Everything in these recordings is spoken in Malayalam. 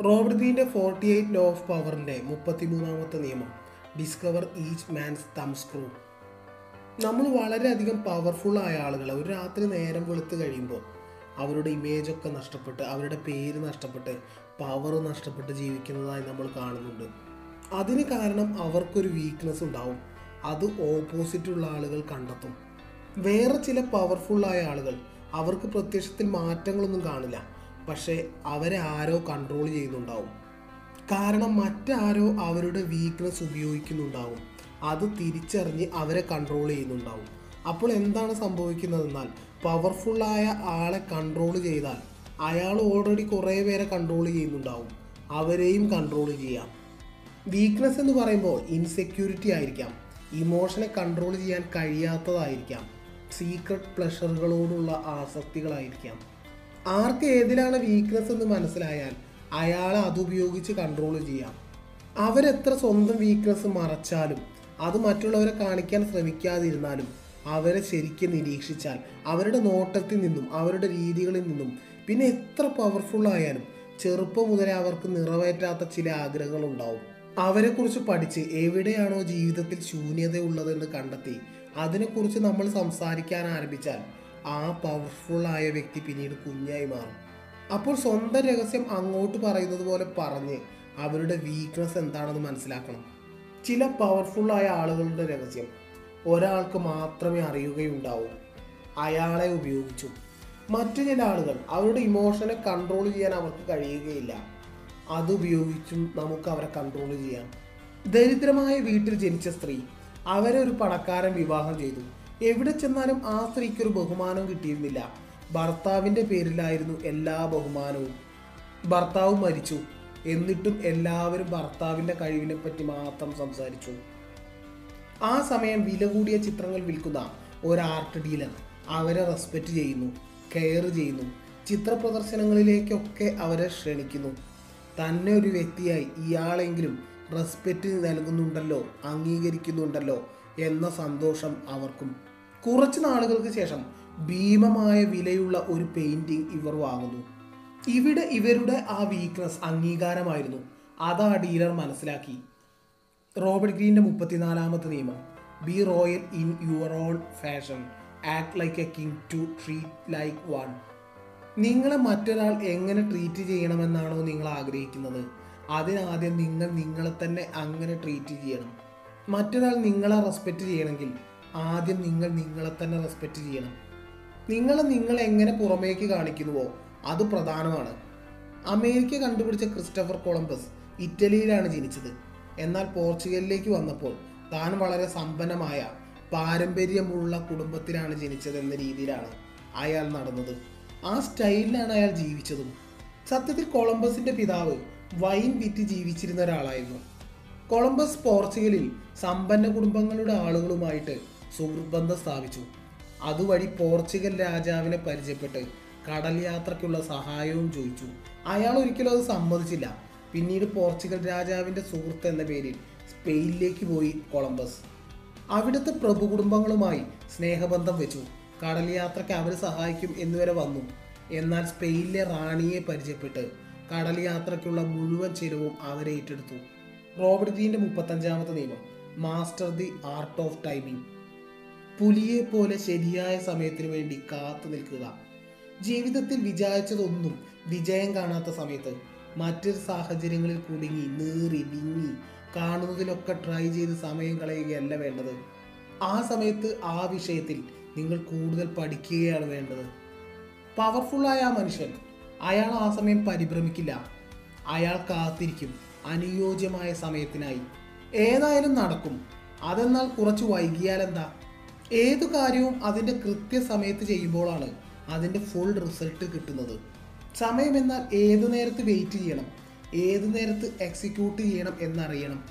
റോബർട്ട് ഗ്രീന്റെ ഫോർട്ടി എയ്റ്റ് ലോ ഓഫ് പവറിന്റെ മുപ്പത്തിമൂന്നാമത്തെ നിയമം. Discover each man's thumbscrew നമ്മൾ വളരെയധികം ആയ ആളുകളെ ഒരു രാത്രി നേരം വെളുത്ത് കഴിയുമ്പോൾ അവരുടെ ഇമേജൊക്കെ നഷ്ടപ്പെട്ട് അവരുടെ പേര് നഷ്ടപ്പെട്ട് പവർ നഷ്ടപ്പെട്ട് ജീവിക്കുന്നതായി നമ്മൾ കാണുന്നുണ്ട്. അതിന് കാരണം അവർക്കൊരു വീക്ക്നെസ് ഉണ്ടാവും. അത് ഓപ്പോസിറ്റുള്ള ആളുകൾ കണ്ടെത്തും. വേറെ ചില പവർഫുള്ളായ ആളുകൾ അവർക്ക് പ്രത്യക്ഷത്തിൽ മാറ്റങ്ങളൊന്നും കാണില്ല. പക്ഷേ അവരെ ആരോ കൺട്രോൾ ചെയ്യുന്നുണ്ടാവും. കാരണം മറ്റാരോ അവരുടെ വീക്ക്നെസ് ഉപയോഗിക്കുന്നുണ്ടാവും. അത് തിരിച്ചറിഞ്ഞ് അവരെ കൺട്രോൾ ചെയ്യുന്നുണ്ടാവും. അപ്പോൾ എന്താണ് സംഭവിക്കുന്നതെന്നാൽ പവർഫുള്ളായ ആളെ കൺട്രോൾ ചെയ്താൽ അയാൾ ഓൾറെഡി കുറേ പേരെ കൺട്രോൾ ചെയ്യുന്നുണ്ടാവും. അവരെയും കൺട്രോൾ ചെയ്യാം. വീക്ക്നെസ് എന്ന് പറയുമ്പോൾ ഇൻസെക്യൂരിറ്റി ആയിരിക്കാം. ഇമോഷനെ കൺട്രോൾ ചെയ്യാൻ കഴിയാത്തതായിരിക്കാം. സീക്രട്ട് പ്ലഷറുകളോടുള്ള ആസക്തികളായിരിക്കാം. ആർക്ക് ഏതിലാണ് വീക്ക്നെസ് എന്ന് മനസ്സിലായാൽ അയാളെ അതുപയോഗിച്ച് കൺട്രോൾ ചെയ്യാം. അവരെത്ര സ്വന്തം വീക്ക്നെസ് മറച്ചാലും അത് മറ്റുള്ളവരെ കാണിക്കാൻ ശ്രമിക്കാതിരുന്നാലും അവരെ ശരിക്കും നിരീക്ഷിച്ചാൽ അവരുടെ നോട്ടത്തിൽ നിന്നും അവരുടെ രീതികളിൽ നിന്നും പിന്നെ എത്ര പവർഫുൾ ആയാലും ചെറുപ്പം മുതലേ അവർക്ക് നിറവേറ്റാത്ത ചില ആഗ്രഹങ്ങളുണ്ടാവും അവരെക്കുറിച്ച് പഠിച്ച് എവിടെയാണോ ജീവിതത്തിൽ ശൂന്യതയുള്ളതെന്ന് കണ്ടെത്തി അതിനെക്കുറിച്ച് നമ്മൾ സംസാരിക്കാൻ ആരംഭിച്ചാൽ ആ പവർഫുള്ളായ വ്യക്തി പിന്നീട് കുഞ്ഞായി മാറും. അപ്പോൾ സ്വന്തം രഹസ്യം അങ്ങോട്ട് പറയുന്നത് പോലെ പറഞ്ഞ് അവരുടെ വീക്ക്നെസ് എന്താണെന്ന് മനസ്സിലാക്കണം. ചില പവർഫുള്ളായ ആളുകളുടെ രഹസ്യം ഒരാൾക്ക് മാത്രമേ അറിയുകയുണ്ടാവൂ. അയാളെ ഉപയോഗിച്ചു. മറ്റു ചില ആളുകൾ അവരുടെ ഇമോഷനെ കൺട്രോൾ ചെയ്യാൻ അവർക്ക് കഴിയുകയില്ല. അതുപയോഗിച്ചും നമുക്ക് അവരെ കൺട്രോൾ ചെയ്യാം. ദരിദ്രമായ വീട്ടിൽ ജനിച്ച സ്ത്രീ അവരെ ഒരു പണക്കാരൻ വിവാഹം ചെയ്തു. എവിടെ ചെന്നാലും ആ സ്ത്രീക്ക് ഒരു ബഹുമാനം കിട്ടിയിരുന്നില്ല. ഭർത്താവിന്റെ പേരിലായിരുന്നു എല്ലാ ബഹുമാനവും. ഭർത്താവ് മരിച്ചു. എന്നിട്ടും എല്ലാവരും ഭർത്താവിന്റെ കഴിവിനെ പറ്റി മാത്രം സംസാരിച്ചു. ആ സമയം വില കൂടിയ ചിത്രങ്ങൾ വിൽക്കുന്ന ഒരു ആർട്ട് ഡീലർ അവരെ റെസ്പെക്റ്റ് ചെയ്യുന്നു കെയർ ചെയ്യുന്നു ചിത്ര പ്രദർശനങ്ങളിലേക്കൊക്കെ അവരെ ക്ഷണിക്കുന്നു. തന്നെ ഒരു വ്യക്തിയായി ഇയാളെങ്കിലും റെസ്പെക്റ്റ് നൽകുന്നുണ്ടല്ലോ അംഗീകരിക്കുന്നുണ്ടല്ലോ എന്ന സന്തോഷം അവർക്കും. കുറച്ച് നാളുകൾക്ക് ശേഷം ഭീമമായ വിലയുള്ള ഒരു പെയിന്റിംഗ് ഇവർ വാങ്ങുന്നു. ഇവിടെ ഇവരുടെ ആ വീക്ക്നെസ് അംഗീകാരമായിരുന്നു. അതാ ഡീലർ മനസ്സിലാക്കി. റോബർട്ട് ഗ്രീന്റെ മുപ്പത്തിനാലാമത്തെ നിയമം. Be royal in your own fashion act like a king to treat like one നിങ്ങളെ മറ്റൊരാൾ എങ്ങനെ ട്രീറ്റ് ചെയ്യണമെന്നാണോ നിങ്ങൾ ആഗ്രഹിക്കുന്നത്. അതിനാദ്യം നിങ്ങൾ നിങ്ങളെ തന്നെ അങ്ങനെ ട്രീറ്റ് ചെയ്യണം. മറ്റൊരാൾ നിങ്ങളെ റെസ്പെക്റ്റ് ചെയ്യണമെങ്കിൽ ആദ്യം നിങ്ങൾ നിങ്ങളെ തന്നെ റെസ്പെക്റ്റ് ചെയ്യണം. നിങ്ങളെ നിങ്ങൾ എങ്ങനെ പുറമേക്ക് കാണിക്കുന്നുവോ അത് പ്രധാനമാണ്. അമേരിക്ക കണ്ടുപിടിച്ച ക്രിസ്റ്റഫർ കൊളംബസ് ഇറ്റലിയിലാണ് ജനിച്ചത്. എന്നാൽ പോർച്ചുഗലിലേക്ക് വന്നപ്പോൾ താൻ വളരെ സമ്പന്നമായ പാരമ്പര്യമുള്ള കുടുംബത്തിലാണ് ജനിച്ചത് എന്ന രീതിയിലാണ് അയാൾ നടന്നത്. ആ സ്റ്റൈലിലാണ് അയാൾ ജീവിച്ചതും. സത്യത്തിൽ കൊളംബസിന്റെ പിതാവ് വൈൻ വിറ്റ് ജീവിച്ചിരുന്ന ഒരാളായിരുന്നു. കൊളംബസ് പോർച്ചുഗലിൽ സമ്പന്ന കുടുംബങ്ങളുടെ ആളുകളുമായിട്ട് സുഹൃത്ത് ബന്ധം സ്ഥാപിച്ചു. അതുവഴി പോർച്ചുഗൽ രാജാവിനെ പരിചയപ്പെട്ട് കടൽ യാത്രയ്ക്കുള്ള സഹായവും ചോദിച്ചു. അയാൾ ഒരിക്കലും അത് സമ്മതിച്ചില്ല. പിന്നീട് പോർച്ചുഗൽ രാജാവിന്റെ സുഹൃത്ത് എന്ന പേരിൽ സ്പെയിനിലേക്ക് പോയി കൊളംബസ്. അവിടുത്തെ പ്രഭു കുടുംബങ്ങളുമായി സ്നേഹബന്ധം വെച്ചു. കടൽ യാത്രയ്ക്ക് അവർ സഹായിക്കും എന്നുവരെ വന്നു. എന്നാൽ സ്പെയിനിലെ റാണിയെ പരിചയപ്പെട്ട് കടൽ യാത്രയ്ക്കുള്ള മുഴുവൻ ചിലവും അവരെ ഏറ്റെടുത്തു. റോബർട്ട് ജീന്റെ മുപ്പത്തഞ്ചാമത്തെ നിയമം master the art of timing. പുലിയെ പോലെ ശരിയായ സമയത്തിന് വേണ്ടി കാത്തു നിൽക്കുക. ജീവിതത്തിൽ വിചാരിച്ചതൊന്നും വിജയം കാണാത്ത സമയത്ത് മറ്റൊരു സാഹചര്യങ്ങളിൽ കുടുങ്ങി നീറി വിങ്ങി കാണുന്നതിലൊക്കെ ട്രൈ ചെയ്ത് സമയം കളയുകയല്ല വേണ്ടത്. ആ സമയത്ത് ആ വിഷയത്തിൽ നിങ്ങൾ കൂടുതൽ പഠിക്കുകയാണ് വേണ്ടത്. പവർഫുള്ളായ ആ മനുഷ്യൻ അയാൾ ആ സമയം പരിഭ്രമിക്കില്ല. അയാൾ കാത്തിരിക്കും അനുയോജ്യമായ സമയത്തിനായി. ഏതായാലും നടക്കും. അതെന്നാൽ കുറച്ച് വൈകിയാൽ എന്താ ഏതു കാര്യവും അതിന്റെ കൃത്യസമയത്ത് ചെയ്യുമ്പോഴാണ് അതിന്റെ ഫുൾ റിസൾട്ട് കിട്ടുന്നത്. സമയം എന്നാൽ ഏതു നേരത്ത് വെയിറ്റ് ചെയ്യണം ഏതു നേരത്ത് എക്സിക്യൂട്ട് ചെയ്യണം എന്നറിയണം.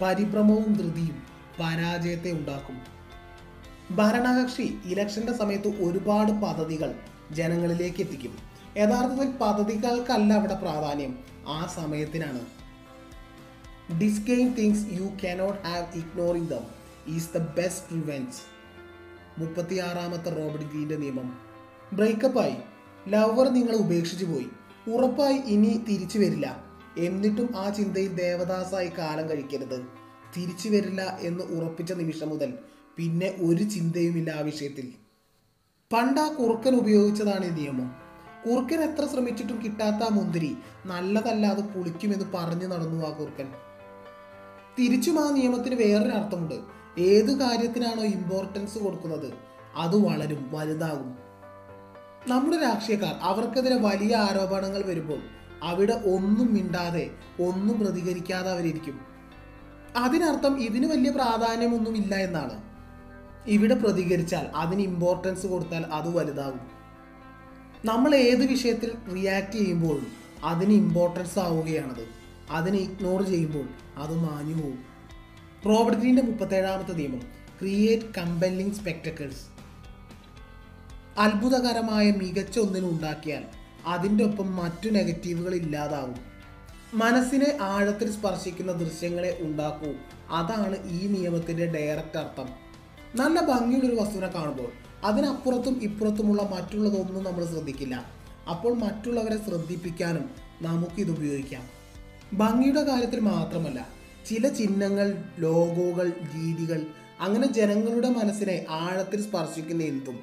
പരിഭ്രമവും ധൃതിയും പരാജയത്തെ ഉണ്ടാക്കും. ഭരണകക്ഷി ഇലക്ഷന്റെ സമയത്ത് ഒരുപാട് പദ്ധതികൾ ജനങ്ങളിലേക്ക് എത്തിക്കും. യഥാർത്ഥത്തിൽ പദ്ധതികൾക്കല്ല അവിടെ പ്രാധാന്യം ആ സമയത്തിനാണ്. Disdain things you cannot have ignoring them is the best revenge മുപ്പത്തിയാറാമത്തെ Robert ഗ്രീന്റെ നിയമം. ബ്രേക്കപ്പായി. ലവർ നിങ്ങളെ ഉപേക്ഷിച്ചു പോയി. ഉറപ്പായി ഇനി തിരിച്ചു വരില്ല. എന്നിട്ടും ആ ചിന്തയിൽ ദേവദാസായി കാലം കഴിക്കരുത്. തിരിച്ചു വരില്ല എന്ന് ഉറപ്പിച്ച നിമിഷം മുതൽ പിന്നെ ഒരു ചിന്തയുമില്ല ആ വിഷയത്തിൽ. പണ്ട് ആ കുറുക്കൻ ഉപയോഗിച്ചതാണ് ഈ നിയമം. കുറുക്കൻ എത്ര ശ്രമിച്ചിട്ടും കിട്ടാത്ത ആ മുന്തിരി നല്ലതല്ലാതെ പുളിക്കുമെന്ന് പറഞ്ഞു നടന്നു ആ കുറുക്കൻ. തിരിച്ചും ആ നിയമത്തിന് വേറൊരു അർത്ഥമുണ്ട് ഏത് കാര്യത്തിനാണോ ഇമ്പോർട്ടൻസ് കൊടുക്കുന്നത്? അത് വളരും വലുതാകും. നമ്മുടെ രാഷ്ട്രീയക്കാർ അവർക്കെതിരെ വലിയ ആരോപണങ്ങൾ വരുമ്പോൾ അവിടെ ഒന്നും മിണ്ടാതെ ഒന്നും പ്രതികരിക്കാതെ അവരിരിക്കും. അതിനർത്ഥം ഇതിന് വലിയ പ്രാധാന്യമൊന്നും ഇല്ല എന്നാണ്. ഇവിടെ പ്രതികരിച്ചാൽ അതിന് ഇമ്പോർട്ടൻസ് കൊടുത്താൽ അത് വലുതാകും. നമ്മൾ ഏത് വിഷയത്തിൽ റിയാക്ട് ചെയ്യുമ്പോഴും അതിന് ഇമ്പോർട്ടൻസ് ആവുകയാണത്. അതിനെ ഇഗ്നോർ ചെയ്യുമ്പോൾ അത് മാഞ്ഞു പോകും റോബർട്ട് ഗ്രീന്റെ മുപ്പത്തേഴാമത്തെ നിയമം ക്രിയേറ്റ് കമ്പല്ലിംഗ് സ്പെക്ടക്കിൾസ് അത്ഭുതകരമായ മികച്ച ഒന്നിനെ ഉണ്ടാക്കിയാൽ അതിന്റെ ഒപ്പം മറ്റു നെഗറ്റീവുകൾ ഇല്ലാതാവും. മനസ്സിനെ ആഴത്തിൽ സ്പർശിക്കുന്ന ദൃശ്യങ്ങളെ ഉണ്ടാക്കൂ. അതാണ് ഈ നിയമത്തിന്റെ ഡയറക്റ്റ് അർത്ഥം. നല്ല ഭംഗിയുള്ള ഒരു വസ്തുവിനെ കാണുമ്പോൾ അതിനപ്പുറത്തും ഇപ്പുറത്തുമുള്ള മറ്റുള്ളതൊന്നും നമ്മൾ ശ്രദ്ധിക്കില്ല. അപ്പോൾ മറ്റുള്ളവരെ ശ്രദ്ധിപ്പിക്കാനും നമുക്കിത് ഉപയോഗിക്കാം. ഭംഗിയുടെ കാര്യത്തിൽ മാത്രമല്ല ചില ചിഹ്നങ്ങൾ ലോഗോകൾ രീതികൾ അങ്ങനെ ജനങ്ങളുടെ മനസ്സിനെ ആഴത്തിൽ സ്പർശിക്കുന്ന എന്തും.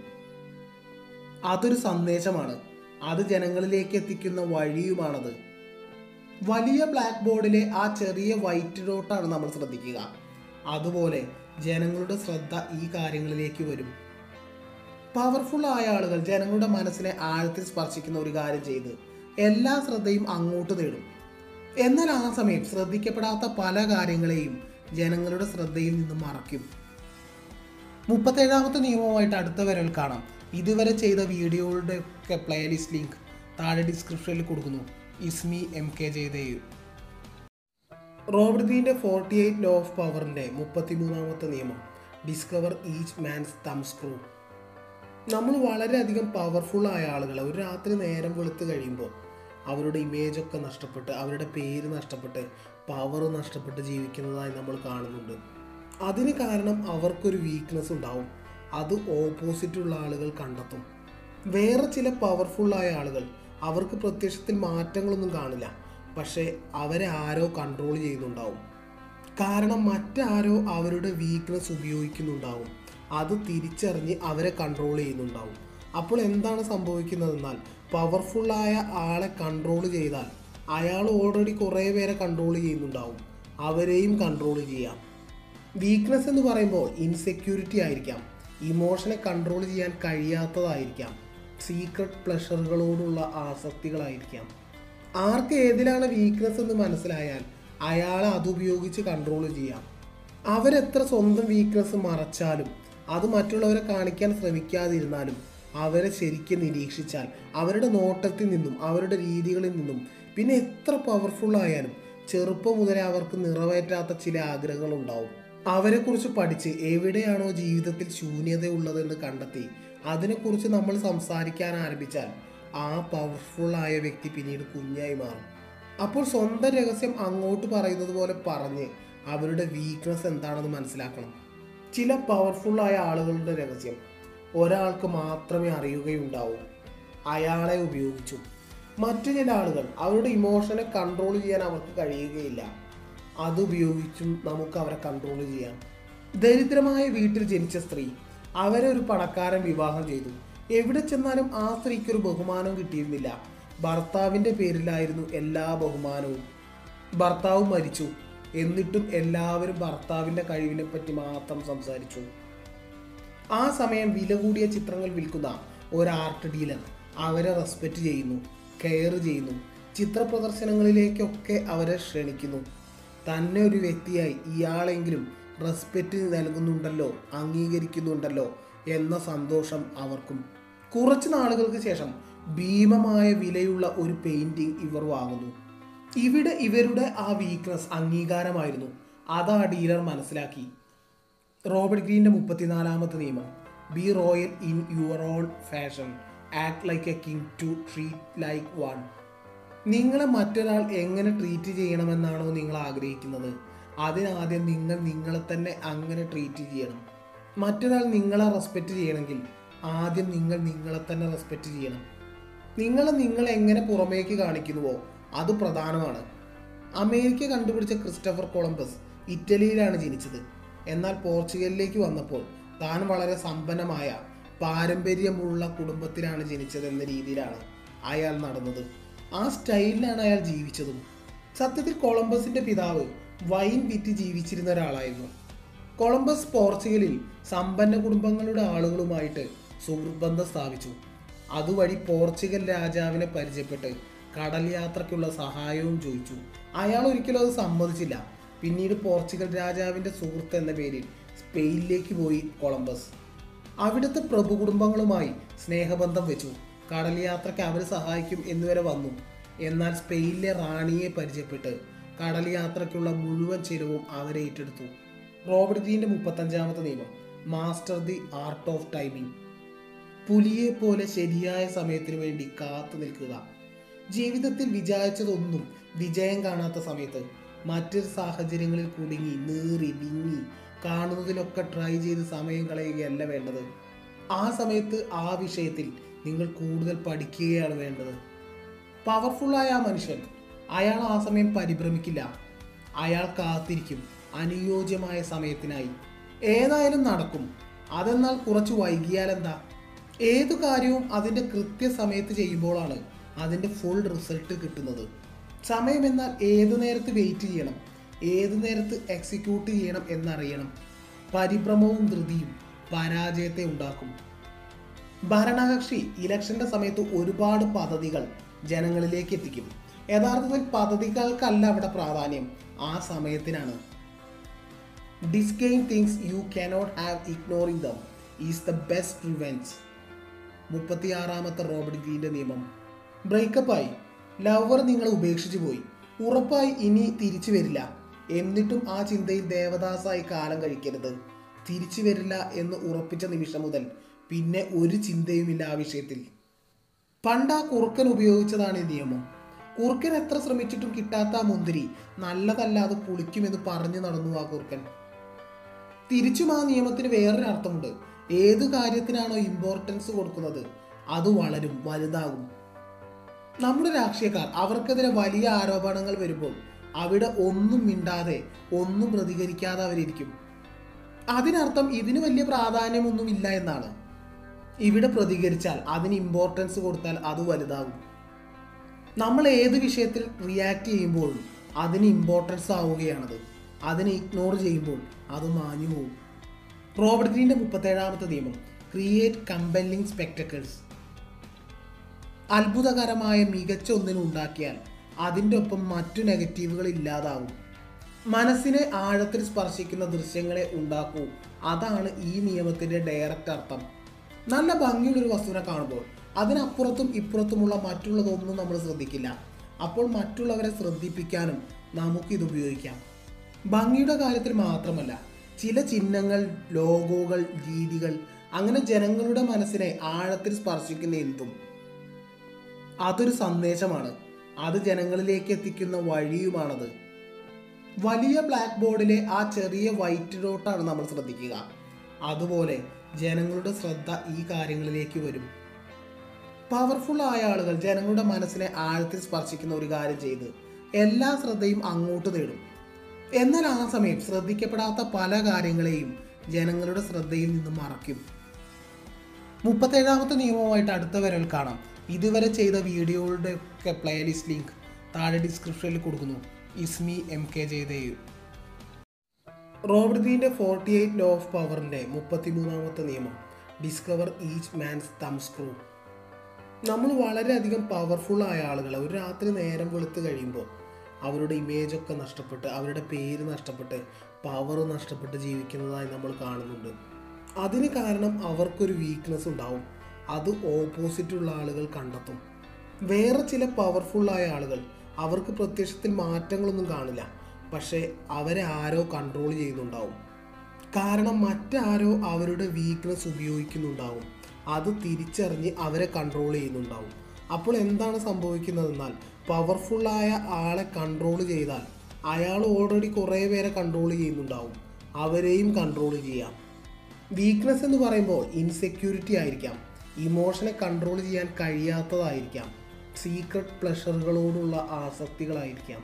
അതൊരു സന്ദേശമാണ്. അത് ജനങ്ങളിലേക്ക് എത്തിക്കുന്ന വഴിയുമാണത്. വലിയ ബ്ലാക്ക് ബോർഡിലെ ആ ചെറിയ വൈറ്റ് ഡോട്ടാണ് നമ്മൾ ശ്രദ്ധിക്കുക. അതുപോലെ ജനങ്ങളുടെ ശ്രദ്ധ ഈ കാര്യങ്ങളിലേക്ക് വരും. പവർഫുൾ ആയ ആളുകൾ ജനങ്ങളുടെ മനസ്സിനെ ആഴത്തിൽ സ്പർശിക്കുന്ന ഒരു കാര്യം ചെയ്ത് എല്ലാ ശ്രദ്ധയും അങ്ങോട്ട് നേടും. എന്നാൽ ആ സമയം ശ്രദ്ധിക്കപ്പെടാത്ത പല കാര്യങ്ങളെയും ജനങ്ങളുടെ ശ്രദ്ധയിൽ നിന്നും മറക്കും മുപ്പത്തേഴാമത്തെ നിയമവുമായിട്ട് അടുത്ത വരൽ കാണാം. ഇതുവരെ ചെയ്ത വീഡിയോകളുടെ ഒക്കെ പ്ലേലിസ്റ്റ് ലിങ്ക് താഴെ ഡിസ്ക്രിപ്ഷനിൽ കൊടുക്കുന്നു. Is me M K Jayadev. Robert forty eight law of പവറിന്റെ മുപ്പത്തിമൂന്നാമത്തെ നിയമം. Discover each man's thumbscrew നമ്മൾ വളരെയധികം പവർഫുൾ ആയ ആളുകളെ ഒരു രാത്രി നേരം വെളുത്ത് കഴിയുമ്പോൾ അവരുടെ ഇമേജ് ഒക്കെ നഷ്ടപ്പെട്ട് അവരുടെ പേര് നഷ്ടപ്പെട്ട് പവർ നഷ്ടപ്പെട്ട് ജീവിക്കുന്നതായി നമ്മൾ കാണുന്നുണ്ട്. അതിന് കാരണം അവർക്കൊരു വീക്ക്നെസ് ഉണ്ടാവും. അത് ഓപ്പോസിറ്റുള്ള ആളുകൾ കണ്ടെത്തും. വേറെ ചില പവർഫുള്ളായ ആളുകൾ അവർക്ക് പ്രത്യക്ഷത്തിൽ മാറ്റങ്ങളൊന്നും കാണില്ല. പക്ഷേ അവരെ ആരോ കൺട്രോൾ ചെയ്യുന്നുണ്ടാവും. കാരണം മറ്റാരോ അവരുടെ വീക്ക്നെസ് ഉപയോഗിക്കുന്നുണ്ടാവും. അത് തിരിച്ചറിഞ്ഞ് അവരെ കൺട്രോൾ ചെയ്യുന്നുണ്ടാവും. അപ്പോൾ എന്താണ് സംഭവിക്കുന്നതെന്നാൽ പവർഫുള്ളായ ആളെ കൺട്രോൾ ചെയ്താൽ അയാൾ ഓൾറെഡി കുറേ പേരെ കൺട്രോൾ ചെയ്യുന്നുണ്ടാവും. അവരെയും കൺട്രോൾ ചെയ്യാം. വീക്ക്നെസ് എന്ന് പറയുമ്പോൾ ഇൻസെക്യൂരിറ്റി ആയിരിക്കാം. ഇമോഷനെ കൺട്രോൾ ചെയ്യാൻ കഴിയാത്തതായിരിക്കാം. സീക്രട്ട് പ്ലഷറുകളോടുള്ള ആസക്തികളായിരിക്കാം. ആർക്ക് ഏതിലാണ് വീക്ക്നെസ് എന്ന് മനസ്സിലായാൽ അയാളെ അതുപയോഗിച്ച് കൺട്രോൾ ചെയ്യാം. അവരെത്ര സ്വന്തം വീക്ക്നെസ് മറച്ചാലും അത് മറ്റുള്ളവരെ കാണിക്കാൻ ശ്രമിക്കാതിരുന്നാലും അവരെ ശരിക്കും നിരീക്ഷിച്ചാൽ അവരുടെ നോട്ടത്തിൽ നിന്നും അവരുടെ രീതികളിൽ നിന്നും പിന്നെ എത്ര പവർഫുൾ ആയാലും ചെറുപ്പം മുതലേ അവർക്ക് നിറവേറ്റാത്ത ചില ആഗ്രഹങ്ങളുണ്ടാവും അവരെക്കുറിച്ച് പഠിച്ച് എവിടെയാണോ ജീവിതത്തിൽ ശൂന്യതയുള്ളതെന്ന് കണ്ടെത്തി അതിനെക്കുറിച്ച് നമ്മൾ സംസാരിക്കാൻ ആരംഭിച്ചാൽ ആ പവർഫുൾ ആയ വ്യക്തി പിന്നീട് കുഞ്ഞായി മാറും. അപ്പോൾ സ്വന്തം രഹസ്യം അങ്ങോട്ട് പറയുന്നത് പോലെ പറഞ്ഞ് അവരുടെ വീക്ക്നെസ് എന്താണെന്ന് മനസ്സിലാക്കണം. ചില പവർഫുൾ ആയ ആളുകളുടെ രഹസ്യം. ഒരാൾക്ക് മാത്രമേ അറിയുകയുണ്ടാവൂ. അയാളെ ഉപയോഗിച്ചു. മറ്റു ചില ആളുകൾ അവരുടെ ഇമോഷനെ കൺട്രോൾ ചെയ്യാൻ അവർക്ക് കഴിയുകയില്ല. അതുപയോഗിച്ചും നമുക്ക് അവരെ കൺട്രോൾ ചെയ്യാം. ദരിദ്രമായ വീട്ടിൽ ജനിച്ച സ്ത്രീ അവരെ ഒരു പണക്കാരൻ വിവാഹം ചെയ്തു. എവിടെ ചെന്നാലും ആ സ്ത്രീക്ക് ഒരു ബഹുമാനവും കിട്ടിയിരുന്നില്ല. ഭർത്താവിന്റെ പേരിലായിരുന്നു എല്ലാ ബഹുമാനവും. ഭർത്താവ് മരിച്ചു. എന്നിട്ടും എല്ലാവരും ഭർത്താവിന്റെ കഴിവിനെ പറ്റി മാത്രം സംസാരിച്ചു. ആ സമയം വില കൂടിയ ചിത്രങ്ങൾ വിൽക്കുന്ന ഒരു ആർട്ട് ഡീലർ അവരെ റെസ്പെക്റ്റ് ചെയ്യുന്നു കെയർ ചെയ്യുന്നു ചിത്ര പ്രദർശനങ്ങളിലേക്കൊക്കെ അവരെ ക്ഷണിക്കുന്നു. തന്നെ ഒരു വ്യക്തിയായി ഇയാളെങ്കിലും റെസ്പെക്റ്റ് നൽകുന്നുണ്ടല്ലോ അംഗീകരിക്കുന്നുണ്ടല്ലോ എന്ന സന്തോഷം അവർക്കും. കുറച്ച് നാളുകൾക്ക് ശേഷം ഭീമമായ വിലയുള്ള ഒരു പെയിന്റിംഗ് ഇവർ വാങ്ങുന്നു. ഇവിടെ ഇവരുടെ ആ വീക്ക്നെസ് അംഗീകാരമായിരുന്നു. അത് ആ ഡീലർ മനസ്സിലാക്കി. റോബർട്ട് ഗ്രീന്റെ മുപ്പത്തിനാലാമത്തെ നിയമം. Be royal in your all fashion act like a king to treat like one നിങ്ങളെ മറ്റൊരാൾ എങ്ങനെ ട്രീറ്റ് ചെയ്യണമെന്നാണോ നിങ്ങൾ ആഗ്രഹിക്കുന്നത്. അതിനാദ്യം നിങ്ങൾ നിങ്ങളെ തന്നെ അങ്ങനെ ട്രീറ്റ് ചെയ്യണം. മറ്റൊരാൾ നിങ്ങളെ റെസ്പെക്റ്റ് ചെയ്യണമെങ്കിൽ ആദ്യം നിങ്ങൾ നിങ്ങളെ തന്നെ റെസ്പെക്റ്റ് ചെയ്യണം. നിങ്ങൾ നിങ്ങൾ എങ്ങനെ പുറമേക്ക് കാണിക്കുന്നുവോ അത് പ്രധാനമാണ്. അമേരിക്ക കണ്ടുപിടിച്ച ക്രിസ്റ്റഫർ കൊളംബസ് ഇറ്റലിയിലാണ് ജനിച്ചത്. എന്നാൽ പോർച്ചുഗലിലേക്ക് വന്നപ്പോൾ താൻ വളരെ സമ്പന്നമായ പാരമ്പര്യമുള്ള കുടുംബത്തിലാണ് ജനിച്ചത് എന്ന രീതിയിലാണ് അയാൾ നടന്നത്. ആ സ്റ്റൈലിലാണ് അയാൾ ജീവിച്ചതും. സത്യത്തിൽ കൊളംബസിന്റെ പിതാവ് വൈൻ വിറ്റ് ജീവിച്ചിരുന്ന ഒരാളായിരുന്നു. കൊളംബസ് പോർച്ചുഗലിൽ സമ്പന്ന കുടുംബങ്ങളുടെ ആളുകളുമായിട്ട് സുഹൃത്ത് സ്ഥാപിച്ചു. അതുവഴി പോർച്ചുഗൽ രാജാവിനെ പരിചയപ്പെട്ട് കടൽ യാത്രയ്ക്കുള്ള സഹായവും ചോദിച്ചു. അയാൾ ഒരിക്കലും അത് സമ്മതിച്ചില്ല. പിന്നീട് പോർച്ചുഗൽ രാജാവിന്റെ സുഹൃത്ത് എന്ന പേരിൽ സ്പെയിനിലേക്ക് പോയി കൊളംബസ്. അവിടുത്തെ പ്രഭു കുടുംബങ്ങളുമായി സ്നേഹബന്ധം വെച്ചു. കടൽ യാത്രയ്ക്ക് അവർ സഹായിക്കും എന്നുവരെ വന്നു. എന്നാൽ സ്പെയിനിലെ റാണിയെ പരിചയപ്പെട്ട് കടൽ യാത്രയ്ക്കുള്ള മുഴുവൻ ചെലവും അവരെ ഏറ്റെടുത്തു. റോബർട്ട് ജീന്റെ മുപ്പത്തഞ്ചാമത്തെ നിയമം master the art of timing. പുലിയെ പോലെ ശരിയായ സമയത്തിന് വേണ്ടി കാത്തു നിൽക്കുക. ജീവിതത്തിൽ വിചാരിച്ചതൊന്നും വിജയം കാണാത്ത സമയത്ത് മറ്റൊരു സാഹചര്യങ്ങളിൽ കുടുങ്ങി നീറി വിങ്ങി കാണുന്നതിലൊക്കെ ട്രൈ ചെയ്ത് സമയം കളയുകയല്ല വേണ്ടത്. ആ സമയത്ത് ആ വിഷയത്തിൽ നിങ്ങൾ കൂടുതൽ പഠിക്കുകയാണ് വേണ്ടത്. പവർഫുള്ളായ ആ മനുഷ്യൻ. അയാൾ ആ സമയം പരിഭ്രമിക്കില്ല. അയാൾ കാത്തിരിക്കും. അനുയോജ്യമായ സമയത്തിനായി. ഏതായാലും നടക്കും. അതെന്നാൽ കുറച്ച് വൈകിയാൽ എന്താ ഏതു കാര്യവും അതിന്റെ കൃത്യസമയത്ത് ചെയ്യുമ്പോഴാണ് അതിന്റെ ഫുൾ റിസൾട്ട് കിട്ടുന്നത്. സമയം എന്നാൽ ഏതു നേരത്ത് വെയിറ്റ് ചെയ്യണം? ഏതു നേരത്ത് എക്സിക്യൂട്ട് ചെയ്യണം എന്നറിയണം. പരിഭ്രമവും ധൃതിയും പരാജയത്തെ ഉണ്ടാക്കും. ഭരണകക്ഷി ഇലക്ഷന്റെ സമയത്ത് ഒരുപാട് പദ്ധതികൾ ജനങ്ങളിലേക്ക് എത്തിക്കും. യഥാർത്ഥത്തിൽ പദ്ധതികൾക്കല്ല അവിടെ പ്രാധാന്യം. ആ സമയത്തിനാണ്. Disdain things you cannot have ignoring them is the best revenge മുപ്പത്തിയാറാമത്തെ Robert ഗ്രീന്റെ നിയമം. ബ്രേക്കപ്പായി ലവർ നിങ്ങളെ ഉപേക്ഷിച്ചു പോയി. ഉറപ്പായി ഇനി തിരിച്ചു വരില്ല. എന്നിട്ടും ആ ചിന്തയിൽ ദേവദാസായി കാലം കഴിക്കരുത്. തിരിച്ചു വരില്ല എന്ന് ഉറപ്പിച്ച നിമിഷം മുതൽ പിന്നെ ഒരു ചിന്തയുമില്ല ആ വിഷയത്തിൽ. പണ്ട് ആ കുറുക്കൻ ഉപയോഗിച്ചതാണ് ഈ നിയമം. കുറുക്കൻ എത്ര ശ്രമിച്ചിട്ടും കിട്ടാത്ത മുന്തിരി നല്ലതല്ലാതെ പുളിക്കുമെന്ന് പറഞ്ഞു നടന്നു ആ കുറുക്കൻ. തിരിച്ചും ആ നിയമത്തിന് വേറൊരു അർത്ഥമുണ്ട് ഏത് കാര്യത്തിനാണോ ഇമ്പോർട്ടൻസ് കൊടുക്കുന്നത് അത് വളരും വലുതാകും. നമ്മുടെ രാഷ്ട്രീയക്കാർ അവർക്കെതിരെ വലിയ ആരോപണങ്ങൾ വരുമ്പോൾ അവിടെ ഒന്നും മിണ്ടാതെ ഒന്നും പ്രതികരിക്കാതെ അവരിരിക്കും. അതിനർത്ഥം ഇതിന് വലിയ പ്രാധാന്യമൊന്നുമില്ല എന്നാണ്. ഇവിടെ പ്രതികരിച്ചാൽ അതിന് ഇമ്പോർട്ടൻസ് കൊടുത്താൽ അത് വലുതാകും. നമ്മൾ ഏത് വിഷയത്തിൽ റിയാക്ട് ചെയ്യുമ്പോഴും അതിന് ഇമ്പോർട്ടൻസ് ആവുകയാണത്. അതിനെ ഇഗ്നോർ ചെയ്യുമ്പോൾ അത് മാഞ്ഞു പോകും റോബർട്ട് ഗ്രീന്റെ മുപ്പത്തേഴാമത്തെ നിയമം ക്രിയേറ്റ് കമ്പല്ലിംഗ് സ്പെക്ടക്കിൾസ് അത്ഭുതകരമായ മികച്ച ഒന്നിനെ ഉണ്ടാക്കിയാൽ അതിന്റെ ഒപ്പം മറ്റു നെഗറ്റീവുകൾ ഇല്ലാതാവും. മനസ്സിനെ ആഴത്തിൽ സ്പർശിക്കുന്ന ദൃശ്യങ്ങളെ ഉണ്ടാക്കൂ. അതാണ് ഈ നിയമത്തിന്റെ ഡയറക്റ്റ് അർത്ഥം. നല്ല ഭംഗിയുള്ളൊരു വസ്തുവിനെ കാണുമ്പോൾ അതിനപ്പുറത്തും ഇപ്പുറത്തുമുള്ള മറ്റുള്ളതൊന്നും നമ്മൾ ശ്രദ്ധിക്കില്ല. അപ്പോൾ മറ്റുള്ളവരെ ശ്രദ്ധിപ്പിക്കാനും നമുക്കിത് ഉപയോഗിക്കാം. ഭംഗിയുടെ കാര്യത്തിൽ മാത്രമല്ല ചില ചിഹ്നങ്ങൾ ലോഗോകൾ രീതികൾ അങ്ങനെ ജനങ്ങളുടെ മനസ്സിനെ ആഴത്തിൽ സ്പർശിക്കുന്ന എന്തും. അതൊരു സന്ദേശമാണ്. അത് ജനങ്ങളിലേക്ക് എത്തിക്കുന്ന വഴിയുമാണത്. വലിയ ബ്ലാക്ക് ബോർഡിലെ ആ ചെറിയ വൈറ്റ് ഡോട്ടാണ് നമ്മൾ ശ്രദ്ധിക്കുക. അതുപോലെ ജനങ്ങളുടെ ശ്രദ്ധ ഈ കാര്യങ്ങളിലേക്ക് വരും. പവർഫുൾ ആയ ആളുകൾ ജനങ്ങളുടെ മനസ്സിനെ ആഴത്തിൽ സ്പർശിക്കുന്ന ഒരു കാര്യം ചെയ്ത് എല്ലാ ശ്രദ്ധയും അങ്ങോട്ട് നേടും. എന്നാൽ ആ സമയം ശ്രദ്ധിക്കപ്പെടാത്ത പല കാര്യങ്ങളെയും ജനങ്ങളുടെ ശ്രദ്ധയിൽ നിന്ന് മറക്കും മുപ്പത്തേഴാമത്തെ നിയമവുമായിട്ട് അടുത്ത വരൽ കാണാം. ഇതുവരെ ചെയ്ത വീഡിയോകളുടെ ഒക്കെ പ്ലേലിസ്റ്റ് ലിങ്ക് താഴെ ഡിസ്ക്രിപ്ഷനിൽ കൊടുക്കുന്നു. Is me M K Jayadev. Robert ഗ്രീന്റെ forty eight law of പവറിന്റെ മുപ്പത്തിമൂന്നാമത്തെ നിയമം. Discover each man's thumbscrew നമ്മൾ വളരെയധികം പവർഫുള്ളായ ആളുകളെ ഒരു രാത്രി നേരം വെളുത്ത് കഴിയുമ്പോൾ അവരുടെ ഇമേജൊക്കെ നഷ്ടപ്പെട്ട് അവരുടെ പേര് നഷ്ടപ്പെട്ട് പവർ നഷ്ടപ്പെട്ട് ജീവിക്കുന്നതായി നമ്മൾ കാണുന്നുണ്ട്. അതിന് കാരണം അവർക്കൊരു വീക്ക്നെസ് ഉണ്ടാവും. അത് ഓപ്പോസിറ്റുള്ള ആളുകൾ കണ്ടെത്തും. വേറെ ചില പവർഫുള്ളായ ആളുകൾ അവർക്ക് പ്രത്യക്ഷത്തിൽ മാറ്റങ്ങളൊന്നും കാണില്ല. പക്ഷേ അവരെ ആരോ കൺട്രോൾ ചെയ്യുന്നുണ്ടാവും. കാരണം മറ്റാരോ അവരുടെ വീക്ക്നെസ് ഉപയോഗിക്കുന്നുണ്ടാവും. അത് തിരിച്ചറിഞ്ഞ് അവരെ കൺട്രോൾ ചെയ്യുന്നുണ്ടാവും. അപ്പോൾ എന്താണ് സംഭവിക്കുന്നതെന്നാൽ പവർഫുള്ളായ ആളെ കൺട്രോൾ ചെയ്താൽ അയാൾ ഓൾറെഡി കുറേ പേരെ കൺട്രോൾ ചെയ്യുന്നുണ്ടാവും. അവരെയും കൺട്രോൾ ചെയ്യാം. വീക്ക്നെസ് എന്ന് പറയുമ്പോൾ ഇൻസെക്യൂരിറ്റി ആയിരിക്കാം. ഇമോഷനെ കൺട്രോൾ ചെയ്യാൻ കഴിയാത്തതായിരിക്കാം. സീക്രട്ട് പ്ലഷറുകളോടുള്ള ആസക്തികളായിരിക്കാം.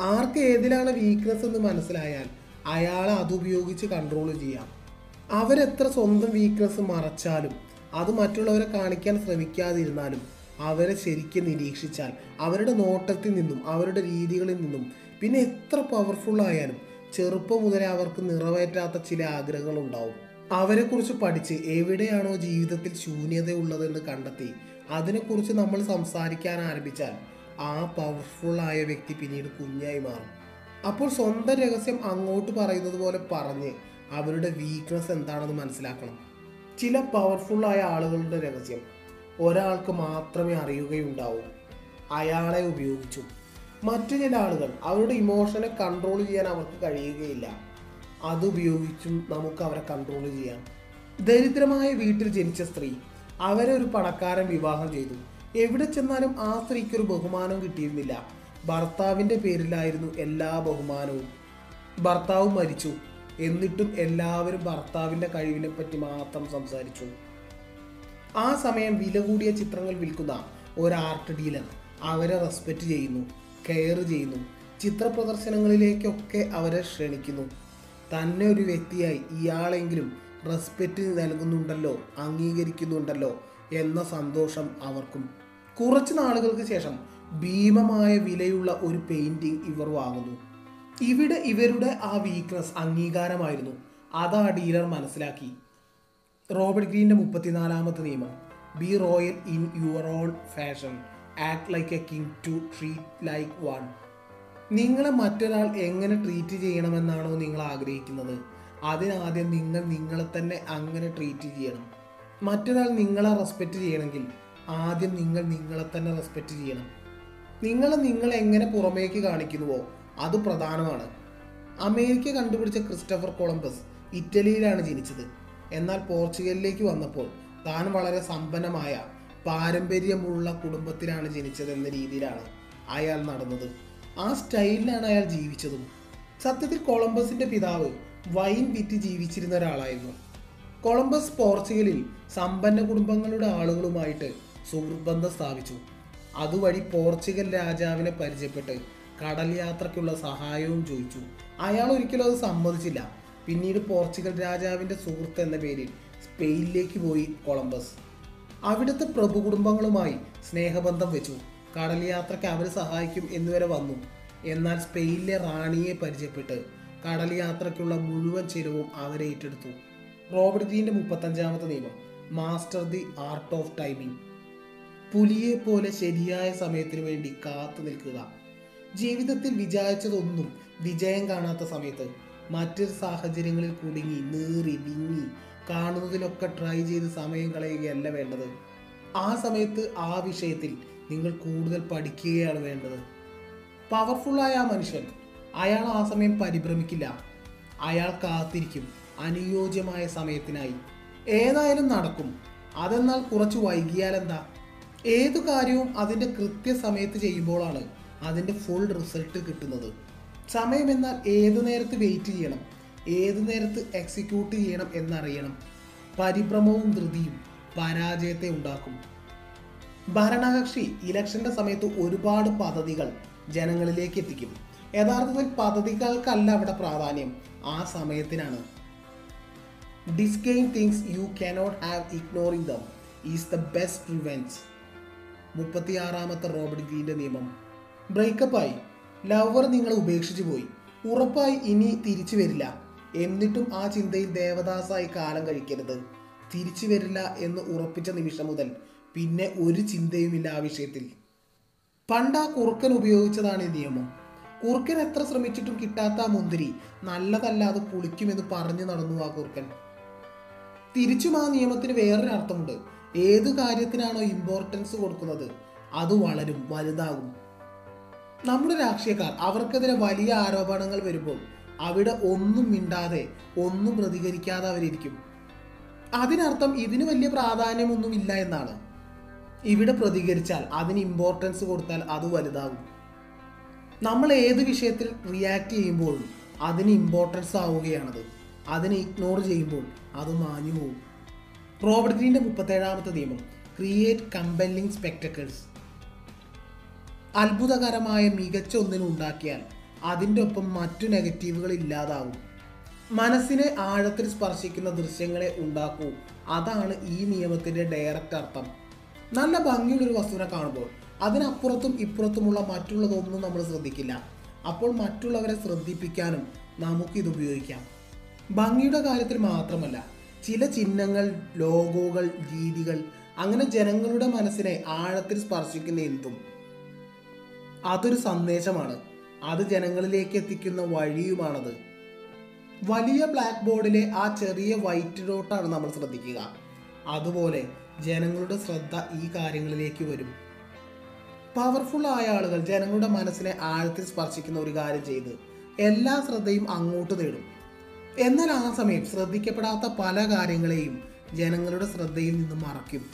ആർക്ക് ഏതിലാണ് വീക്ക്നെസ് എന്ന് മനസ്സിലായാൽ അയാളെ അതുപയോഗിച്ച് കൺട്രോൾ ചെയ്യാം. അവരെത്ര സ്വന്തം വീക്ക്നെസ് മറച്ചാലും അത് മറ്റുള്ളവരെ കാണിക്കാൻ ശ്രമിക്കാതിരുന്നാലും അവരെ ശരിക്കും നിരീക്ഷിച്ചാൽ അവരുടെ നോട്ടത്തിൽ നിന്നും അവരുടെ രീതികളിൽ നിന്നും പിന്നെ എത്ര പവർഫുൾ ആയാലും ചെറുപ്പം മുതലേ അവർക്ക് നിറവേറ്റാത്ത ചില ആഗ്രഹങ്ങളുണ്ടാവും. അവരെക്കുറിച്ച് പഠിച്ച് എവിടെയാണോ ജീവിതത്തിൽ ശൂന്യത ഉള്ളതെന്ന് കണ്ടെത്തി അതിനെക്കുറിച്ച് നമ്മൾ സംസാരിക്കാൻ ആരംഭിച്ചാൽ ആ പവർഫുൾ ആയ വ്യക്തി പിന്നീട് കുഞ്ഞായി മാറും. അപ്പോൾ സ്വന്തം രഹസ്യം അങ്ങോട്ട് പറയുന്നത് പോലെ പറഞ്ഞ് അവരുടെ വീക്ക്നെസ് എന്താണെന്ന് മനസ്സിലാക്കണം. ചില പവർഫുള്ളായ ആളുകളുടെ രഹസ്യം ഒരാൾക്ക് മാത്രമേ അറിയുകയുണ്ടാവൂ. അയാളെ ഉപയോഗിച്ചു. മറ്റു ചില ആളുകൾ അവരുടെ ഇമോഷനെ കൺട്രോൾ ചെയ്യാൻ അവർക്ക് കഴിയുകയില്ല. അതുപയോഗിച്ചും നമുക്ക് അവരെ കൺട്രോൾ ചെയ്യാം. ദരിദ്രമായ വീട്ടിൽ ജനിച്ച സ്ത്രീ അവരെ ഒരു പണക്കാരൻ വിവാഹം ചെയ്തു. എവിടെ ചെന്നാലും ആ സ്ത്രീക്ക് ഒരു ബഹുമാനം കിട്ടിയിരുന്നില്ല. ഭർത്താവിന്റെ പേരിലായിരുന്നു എല്ലാ ബഹുമാനവും. ഭർത്താവ് മരിച്ചു. എന്നിട്ടും എല്ലാവരും ഭർത്താവിന്റെ കഴിവിനെ പറ്റി മാത്രം സംസാരിച്ചു. ആ സമയം വില കൂടിയ ചിത്രങ്ങൾ വിൽക്കുന്ന ഒരു ആർട്ട് ഡീലർ അവരെ റെസ്പെക്റ്റ് ചെയ്യുന്നു കെയർ ചെയ്യുന്നു. ചിത്ര പ്രദർശനങ്ങളിലേക്കൊക്കെ അവരെ ക്ഷണിക്കുന്നു. തന്നെ ഒരു വ്യക്തിയായി ഇയാളെങ്കിലും റെസ്പെക്റ്റ് നൽകുന്നുണ്ടല്ലോ അംഗീകരിക്കുന്നുണ്ടല്ലോ എന്ന സന്തോഷം അവർക്കും. കുറച്ച് നാളുകൾക്ക് ശേഷം ഭീമമായ വിലയുള്ള ഒരു പെയിന്റിംഗ് ഇവർ വാങ്ങുന്നു. ഇവിടെ ഇവരുടെ ആ വീക്ക്നെസ് അംഗീകാരമായിരുന്നു. അതാ ഡീലർ മനസ്സിലാക്കി. റോബർട്ട് ഗ്രീന്റെ മുപ്പത്തിനാലാമത്തെ നിയമം. Be royal in your own fashion act like a king to treat like one നിങ്ങളെ മറ്റൊരാൾ എങ്ങനെ ട്രീറ്റ് ചെയ്യണമെന്നാണോ നിങ്ങൾ ആഗ്രഹിക്കുന്നത്. അതിനാദ്യം നിങ്ങൾ നിങ്ങളെ തന്നെ അങ്ങനെ ട്രീറ്റ് ചെയ്യണം. മറ്റൊരാൾ നിങ്ങളെ റെസ്പെക്റ്റ് ചെയ്യണമെങ്കിൽ ആദ്യം നിങ്ങൾ നിങ്ങളെ തന്നെ റെസ്പെക്റ്റ് ചെയ്യണം. നിങ്ങളെ നിങ്ങൾ എങ്ങനെ പുറമേക്ക് കാണിക്കുന്നുവോ അത് പ്രധാനമാണ്. അമേരിക്ക കണ്ടുപിടിച്ച ക്രിസ്റ്റഫർ കൊളംബസ് ഇറ്റലിയിലാണ് ജനിച്ചത്. എന്നാൽ പോർച്ചുഗലിലേക്ക് വന്നപ്പോൾ താൻ വളരെ സമ്പന്നമായ പാരമ്പര്യമുള്ള കുടുംബത്തിലാണ് ജനിച്ചത് എന്ന രീതിയിലാണ് അയാൾ നടന്നത്. ആ സ്റ്റൈലിലാണ് അയാൾ ജീവിച്ചതും. സത്യത്തിൽ കൊളംബസിന്റെ പിതാവ് വൈൻ വിറ്റ് ജീവിച്ചിരുന്ന ഒരാളായിരുന്നു. കൊളംബസ് പോർച്ചുഗലിൽ സമ്പന്ന കുടുംബങ്ങളുടെ ആളുകളുമായിട്ട് സുഹൃത്ത് സ്ഥാപിച്ചു. അതുവഴി പോർച്ചുഗൽ രാജാവിനെ പരിചയപ്പെട്ട് കടൽ യാത്രയ്ക്കുള്ള സഹായവും ചോദിച്ചു. അയാൾ ഒരിക്കലും അത് സമ്മതിച്ചില്ല. പിന്നീട് പോർച്ചുഗൽ രാജാവിന്റെ സുഹൃത്ത് എന്ന പേരിൽ സ്പെയിനിലേക്ക് പോയി കൊളംബസ്. അവിടുത്തെ പ്രഭു കുടുംബങ്ങളുമായി സ്നേഹബന്ധം വെച്ചു. കടൽ യാത്രയ്ക്ക് അവർ സഹായിക്കും എന്നുവരെ വന്നു. എന്നാൽ സ്പെയിനിലെ റാണിയെ പരിചയപ്പെട്ട് കടൽ യാത്രയ്ക്കുള്ള മുഴുവൻ ചിലവും അവരെ ഏറ്റെടുത്തു. റോബർട്ട് ദീന്റെ മുപ്പത്തഞ്ചാമത്തെ നിയമം master the art of timing പുലിയെ പോലെ ശരിയായ സമയത്തിന് വേണ്ടി കാത്തു നിൽക്കുക. ജീവിതത്തിൽ വിചാരിച്ചതൊന്നും വിജയം കാണാത്ത സമയത്ത് മറ്റൊരു സാഹചര്യങ്ങളിൽ കുടുങ്ങി നീറി വിങ്ങി കാണുന്നതിലൊക്കെ ട്രൈ ചെയ്ത് സമയം കളയുകയല്ല വേണ്ടത്. ആ സമയത്ത് ആ വിഷയത്തിൽ നിങ്ങൾ കൂടുതൽ പഠിക്കുകയാണ് വേണ്ടത്. പവർഫുള്ളായ ആ മനുഷ്യൻ. അയാൾ ആ സമയം പരിഭ്രമിക്കില്ല. അയാൾ കാത്തിരിക്കും. അനുയോജ്യമായ സമയത്തിനായി. ഏതായാലും നടക്കും. അതെന്നാൽ കുറച്ച് വൈകിയാൽ എന്താ? ഏതു കാര്യവും അതിന്റെ കൃത്യസമയത്ത് ചെയ്യുമ്പോഴാണ് അതിന്റെ ഫുൾ റിസൾട്ട് കിട്ടുന്നത്. സമയം എന്നാൽ ഏതു നേരത്ത് വെയിറ്റ് ചെയ്യണം? ഏതു നേരത്ത് എക്സിക്യൂട്ട് ചെയ്യണം എന്നറിയണം. പരിഭ്രമവും ധൃതിയും പരാജയത്തെ ഉണ്ടാക്കും. ഭരണകക്ഷി ഇലക്ഷന്റെ സമയത്ത് ഒരുപാട് പദ്ധതികൾ ജനങ്ങളിലേക്ക് എത്തിക്കും. യഥാർത്ഥത്തിൽ പദ്ധതികൾക്കല്ല അവിടെ പ്രാധാന്യം. ആ സമയത്തിനാണ്. Disdain things you cannot have ignoring them is the best revenge മുപ്പത്തിയാറാമത്തെ Robert ഗ്രീന്റെ നിയമം. ബ്രേക്കപ്പായി ലവർ നിങ്ങളെ ഉപേക്ഷിച്ചു പോയി. ഉറപ്പായി ഇനി തിരിച്ചു വരില്ല. എന്നിട്ടും ആ ചിന്തയിൽ ദേവദാസായി കാലം കഴിക്കരുത്. തിരിച്ചു വരില്ല എന്ന് ഉറപ്പിച്ച നിമിഷം മുതൽ പിന്നെ ഒരു ചിന്തയുമില്ല ആ വിഷയത്തിൽ. പണ്ട് ആ കുറുക്കൻ ഉപയോഗിച്ചതാണ് ഈ നിയമം. കുറുക്കൻ എത്ര ശ്രമിച്ചിട്ടും കിട്ടാത്ത ആ മുന്തിരി നല്ലതല്ലാതെ പുളിക്കുമെന്ന് പറഞ്ഞു നടന്നു ആ കുറുക്കൻ. തിരിച്ചും ആ നിയമത്തിന് വേറൊരു അർത്ഥമുണ്ട് ഏത് കാര്യത്തിനാണോ ഇമ്പോർട്ടൻസ് കൊടുക്കുന്നത് അത് വളരും വലുതാകും. നമ്മുടെ രാഷ്ട്രീയക്കാർ അവർക്കെതിരെ വലിയ ആരോപണങ്ങൾ വരുമ്പോൾ അവിടെ ഒന്നും മിണ്ടാതെ ഒന്നും പ്രതികരിക്കാതെ അവരിയ്ക്കും അതിനർത്ഥം ഇതിന് വലിയ പ്രാധാന്യമൊന്നുമില്ല എന്നാണ്. ഇവിടെ പ്രതികരിച്ചാൽ അതിന് ഇമ്പോർട്ടൻസ് കൊടുത്താൽ അത് വലുതാകും. നമ്മൾ ഏത് വിഷയത്തിൽ റിയാക്ട് ചെയ്യുമ്പോഴും അതിന് ഇമ്പോർട്ടൻസ് ആവുകയാണത്. അതിനെ ഇഗ്നോർ ചെയ്യുമ്പോൾ അത് മാഞ്ഞു പോകും. റോബർട്ട് മുപ്പത്തേഴാമത്തെ നിയമം ക്രിയേറ്റ് കമ്പല്ലിംഗ് സ്പെക്ടക്കിൾസ് അത്ഭുതകരമായ മികച്ച ഒന്നിനുണ്ടാക്കിയാൽ അതിന്റെ ഒപ്പം മറ്റു നെഗറ്റീവുകൾ ഇല്ലാതാവും. മനസ്സിനെ ആഴത്തിൽ സ്പർശിക്കുന്ന ദൃശ്യങ്ങളെ ഉണ്ടാക്കൂ. അതാണ് ഈ നിയമത്തിന്റെ ഡയറക്റ്റ് അർത്ഥം. നല്ല ഭംഗിയുള്ള ഒരു വസ്തുവിനെ കാണുമ്പോൾ അതിനപ്പുറത്തും ഇപ്പുറത്തുമുള്ള മറ്റുള്ളതൊന്നും നമ്മൾ ശ്രദ്ധിക്കില്ല. അപ്പോൾ മറ്റുള്ളവരെ ശ്രദ്ധിപ്പിക്കാനും നമുക്കിത് ഉപയോഗിക്കാം. ഭംഗിയുടെ കാര്യത്തിൽ മാത്രമല്ല ചില ചിഹ്നങ്ങൾ ലോഗോകൾ രീതികൾ അങ്ങനെ ജനങ്ങളുടെ മനസ്സിനെ ആഴത്തിൽ സ്പർശിക്കുന്ന എന്തും. അതൊരു സന്ദേശമാണ്. അത് ജനങ്ങളിലേക്ക് എത്തിക്കുന്ന വഴിയുമാണത്. വലിയ ബ്ലാക്ക് ബോർഡിലെ ആ ചെറിയ വൈറ്റ് ഡോട്ടാണ് നമ്മൾ ശ്രദ്ധിക്കുക. അതുപോലെ ജനങ്ങളുടെ ശ്രദ്ധ ഈ കാര്യങ്ങളിലേക്ക് വരും. പവർഫുൾ ആയ ആളുകൾ ജനങ്ങളുടെ മനസ്സിനെ ആഴത്തിൽ സ്പർശിക്കുന്ന ഒരു കാര്യം ചെയ്ത് എല്ലാ ശ്രദ്ധയും അങ്ങോട്ട് നേടും. എന്നാൽ ആ സമയം ശ്രദ്ധിക്കപ്പെടാത്ത പല കാര്യങ്ങളെയും ജനങ്ങളുടെ ശ്രദ്ധയിൽ നിന്നും മറയ്ക്കും.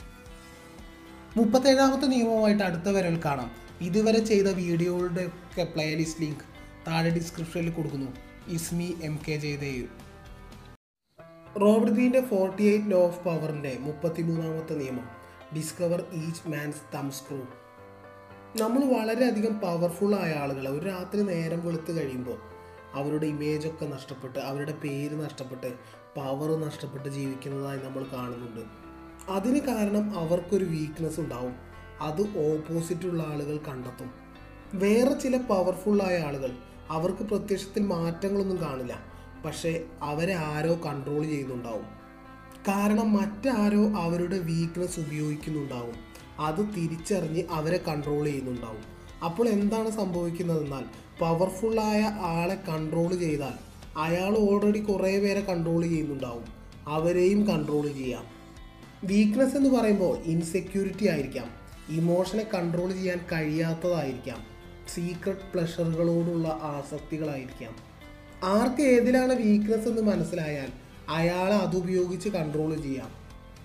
മുപ്പത്തേഴാമത്തെ നിയമവുമായിട്ട് അടുത്ത വരൽ കാണാം. ഇതുവരെ ചെയ്ത വീഡിയോകളുടെ ഒക്കെ പ്ലേലിസ്റ്റ് ലിങ്ക് താഴെ ഡിസ്ക്രിപ്ഷനിൽ കൊടുക്കുന്നു. Is me M K Jayadev. Robert ഗ്രീന്റെ forty eight law of പവറിന്റെ മുപ്പത്തിമൂന്നാമത്തെ നിയമം. Discover each man's thumbscrew നമ്മൾ വളരെയധികം പവർഫുൾ ആയ ആളുകൾ ഒരു രാത്രി നേരം വെളുത്ത് കഴിയുമ്പോൾ അവരുടെ ഇമേജ് ഒക്കെ നഷ്ടപ്പെട്ട് അവരുടെ പേര് നഷ്ടപ്പെട്ട് പവർ നഷ്ടപ്പെട്ട് ജീവിക്കുന്നതായി നമ്മൾ കാണുന്നുണ്ട്. അതിന് കാരണം അവർക്കൊരു വീക്ക്നെസ് ഉണ്ടാവും. അത് ഓപ്പോസിറ്റുള്ള ആളുകൾ കണ്ടെത്തും. വേറെ ചില പവർഫുള്ളായ ആളുകൾ അവർക്ക് പ്രത്യക്ഷത്തിൽ മാറ്റങ്ങളൊന്നും കാണില്ല. പക്ഷേ അവരെ ആരോ കൺട്രോൾ ചെയ്യുന്നുണ്ടാവും. കാരണം മറ്റാരോ അവരുടെ വീക്ക്നെസ് ഉപയോഗിക്കുന്നുണ്ടാവും. അത് തിരിച്ചറിഞ്ഞ് അവരെ കൺട്രോൾ ചെയ്യുന്നുണ്ടാവും. അപ്പോൾ എന്താണ് സംഭവിക്കുന്നതെന്നാൽ പവർഫുള്ളായ ആളെ കൺട്രോൾ ചെയ്താൽ അയാൾ ഓൾറെഡി കുറേ പേരെ കൺട്രോൾ ചെയ്യുന്നുണ്ടാവും. അവരെയും കൺട്രോൾ ചെയ്യാം. വീക്ക്നെസ് എന്ന് പറയുമ്പോൾ ഇൻസെക്യൂരിറ്റി ആയിരിക്കാം. ഇമോഷനെ കൺട്രോൾ ചെയ്യാൻ കഴിയാത്തതായിരിക്കാം. സീക്രട്ട് പ്ലഷറുകളോടുള്ള ആസക്തികളായിരിക്കാം. ആർക്ക് ഏതിലാണ് വീക്ക്നെസ് എന്ന് മനസ്സിലായാൽ അയാളെ അതുപയോഗിച്ച് കൺട്രോൾ ചെയ്യാം.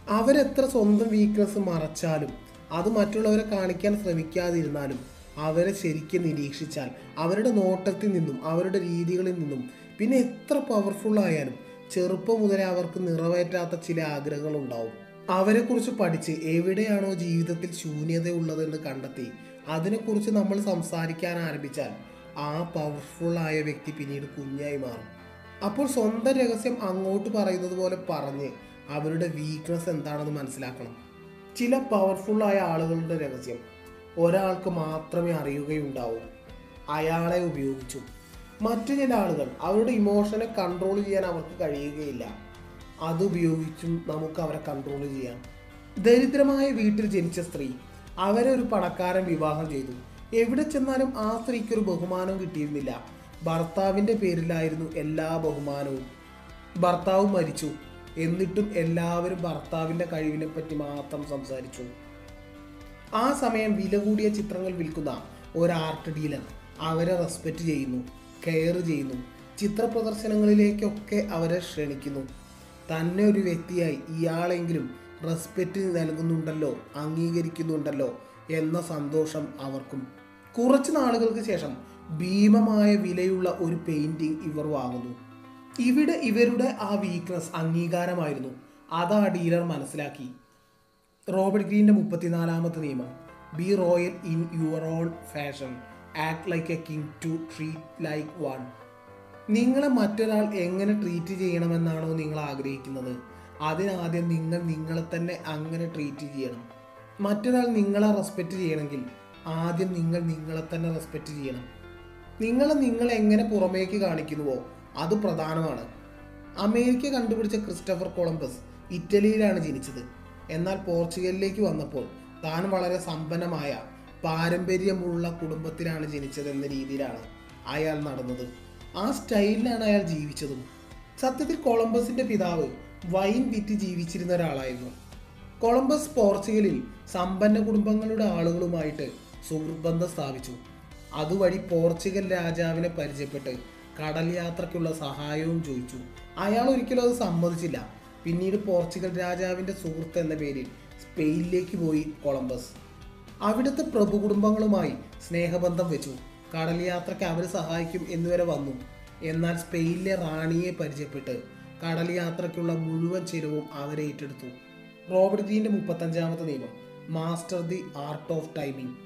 അവരെത്ര സ്വന്തം വീക്ക്നെസ് മറച്ചാലും അത് മറ്റുള്ളവരെ കാണിക്കാൻ ശ്രമിക്കാതിരുന്നാലും അവരെ ശരിക്കും നിരീക്ഷിച്ചാൽ അവരുടെ നോട്ടത്തിൽ നിന്നും അവരുടെ രീതികളിൽ നിന്നും പിന്നെ എത്ര പവർഫുൾ ആയാലും ചെറുപ്പം മുതലേ അവർക്ക് നിറവേറ്റാത്ത ചില ആഗ്രഹങ്ങളുണ്ടാവും അവരെക്കുറിച്ച് പഠിച്ച് എവിടെയാണോ ജീവിതത്തിൽ ശൂന്യതയുള്ളതെന്ന് കണ്ടെത്തി അതിനെക്കുറിച്ച് നമ്മൾ സംസാരിക്കാൻ ആരംഭിച്ചാൽ ആ പവർഫുൾ ആയ വ്യക്തി പിന്നീട് കുഞ്ഞായി മാറും. അപ്പോൾ സ്വന്തം രഹസ്യം അങ്ങോട്ട് പറയുന്നത് പോലെ പറഞ്ഞ് അവരുടെ വീക്ക്നെസ് എന്താണെന്ന് മനസ്സിലാക്കണം. ചില പവർഫുൾ ആയ ആളുകളുടെ രഹസ്യം ഒരാൾക്ക് മാത്രമേ അറിയുകയുണ്ടാവൂ. അയാളെ ഉപയോഗിച്ചു. മറ്റു ചില ആളുകൾ അവരുടെ ഇമോഷനെ കൺട്രോൾ ചെയ്യാൻ അവർക്ക് കഴിയുകയില്ല. അതുപയോഗിച്ചും നമുക്ക് അവരെ കൺട്രോൾ ചെയ്യാം. ദരിദ്രമായ വീട്ടിൽ ജനിച്ച സ്ത്രീ അവരെ ഒരു പണക്കാരൻ വിവാഹം ചെയ്തു. എവിടെ ചെന്നാലും ആ സ്ത്രീക്കൊരു ബഹുമാനവും ബഹുമാനം കിട്ടിയിരുന്നില്ല. ഭർത്താവിന്റെ പേരിലായിരുന്നു എല്ലാ ബഹുമാനവും. ഭർത്താവ് മരിച്ചു. എന്നിട്ടും എല്ലാവരും ഭർത്താവിന്റെ കഴിവിനെ പറ്റി മാത്രം സംസാരിച്ചു. ആ സമയം വില കൂടിയ ചിത്രങ്ങൾ വിൽക്കുന്ന ഒരു ആർട്ട് ഡീലർ അവരെ റെസ്പെക്റ്റ് ചെയ്യുന്നു കെയർ ചെയ്യുന്നു ചിത്ര പ്രദർശനങ്ങളിലേക്കൊക്കെ അവരെ ക്ഷണിക്കുന്നു. തന്നെ ഒരു വ്യക്തിയായി ഇയാളെങ്കിലും റെസ്പെക്റ്റ് നൽകുന്നുണ്ടല്ലോ അംഗീകരിക്കുന്നുണ്ടല്ലോ എന്ന സന്തോഷം അവർക്കും. കുറച്ച് നാളുകൾക്ക് ശേഷം ഭീമമായ വിലയുള്ള ഒരു പെയിന്റിംഗ് ഇവർ വാങ്ങുന്നു. ഇവിടെ ഇവരുടെ ആ വീക്ക്നെസ് അംഗീകാരമായിരുന്നു. അതാ ഡീലർ മനസ്സിലാക്കി. റോബർട്ട് ഗ്രീന്റെ മുപ്പത്തിനാലാമത്തെ നിയമം. Be royal in your own fashion act like a king to treat like one നിങ്ങളെ മറ്റൊരാൾ എങ്ങനെ ട്രീറ്റ് ചെയ്യണമെന്നാണോ നിങ്ങൾ ആഗ്രഹിക്കുന്നത്. അതിനാദ്യം നിങ്ങൾ നിങ്ങളെ തന്നെ അങ്ങനെ ട്രീറ്റ് ചെയ്യണം. മറ്റൊരാൾ നിങ്ങളെ റെസ്പെക്റ്റ് ചെയ്യണമെങ്കിൽ ആദ്യം നിങ്ങൾ നിങ്ങളെ തന്നെ റെസ്പെക്റ്റ് ചെയ്യണം. നിങ്ങൾ നിങ്ങൾ എങ്ങനെ പുറമേക്ക് കാണിക്കുന്നുവോ അത് പ്രധാനമാണ്. അമേരിക്ക കണ്ടുപിടിച്ച ക്രിസ്റ്റഫർ കൊളംബസ് ഇറ്റലിയിലാണ് ജനിച്ചത്. എന്നാൽ പോർച്ചുഗലിലേക്ക് വന്നപ്പോൾ താൻ വളരെ സമ്പന്നമായ പാരമ്പര്യമുള്ള കുടുംബത്തിലാണ് ജനിച്ചതെന്ന രീതിയിലാണ് അയാൾ നടന്നത്. ആ സ്റ്റൈലിലാണ് അയാൾ ജീവിച്ചതും. സത്യത്തിൽ കൊളംബസിന്റെ പിതാവ് വൈൻ വിറ്റ് ജീവിച്ചിരുന്ന ഒരാളായിരുന്നു. കൊളംബസ് പോർച്ചുഗലിൽ സമ്പന്ന കുടുംബങ്ങളുടെ ആളുകളുമായിട്ട് സുഹൃത്ത് ബന്ധം സ്ഥാപിച്ചു. അതുവഴി പോർച്ചുഗൽ രാജാവിനെ പരിചയപ്പെട്ട് കടൽ യാത്രയ്ക്കുള്ള സഹായവും ചോദിച്ചു. അയാൾ ഒരിക്കലും അത് സമ്മതിച്ചില്ല. പിന്നീട് പോർച്ചുഗൽ രാജാവിന്റെ സുഹൃത്ത് എന്ന പേരിൽ സ്പെയിനിലേക്ക് പോയി കൊളംബസ്. അവിടുത്തെ പ്രഭു കുടുംബങ്ങളുമായി സ്നേഹബന്ധം വെച്ചു. കടൽ യാത്രയ്ക്ക് അവർ സഹായിക്കും എന്നുവരെ വന്നു. എന്നാൽ സ്പെയിനിലെ റാണിയെ പരിചയപ്പെട്ട് കടൽ യാത്രയ്ക്കുള്ള മുഴുവൻ ചെലവും അവരെ ഏറ്റെടുത്തു. റോബർട്ട് ദീന്റെ മുപ്പത്തഞ്ചാമത്തെ നിയമം. Master the art of timing.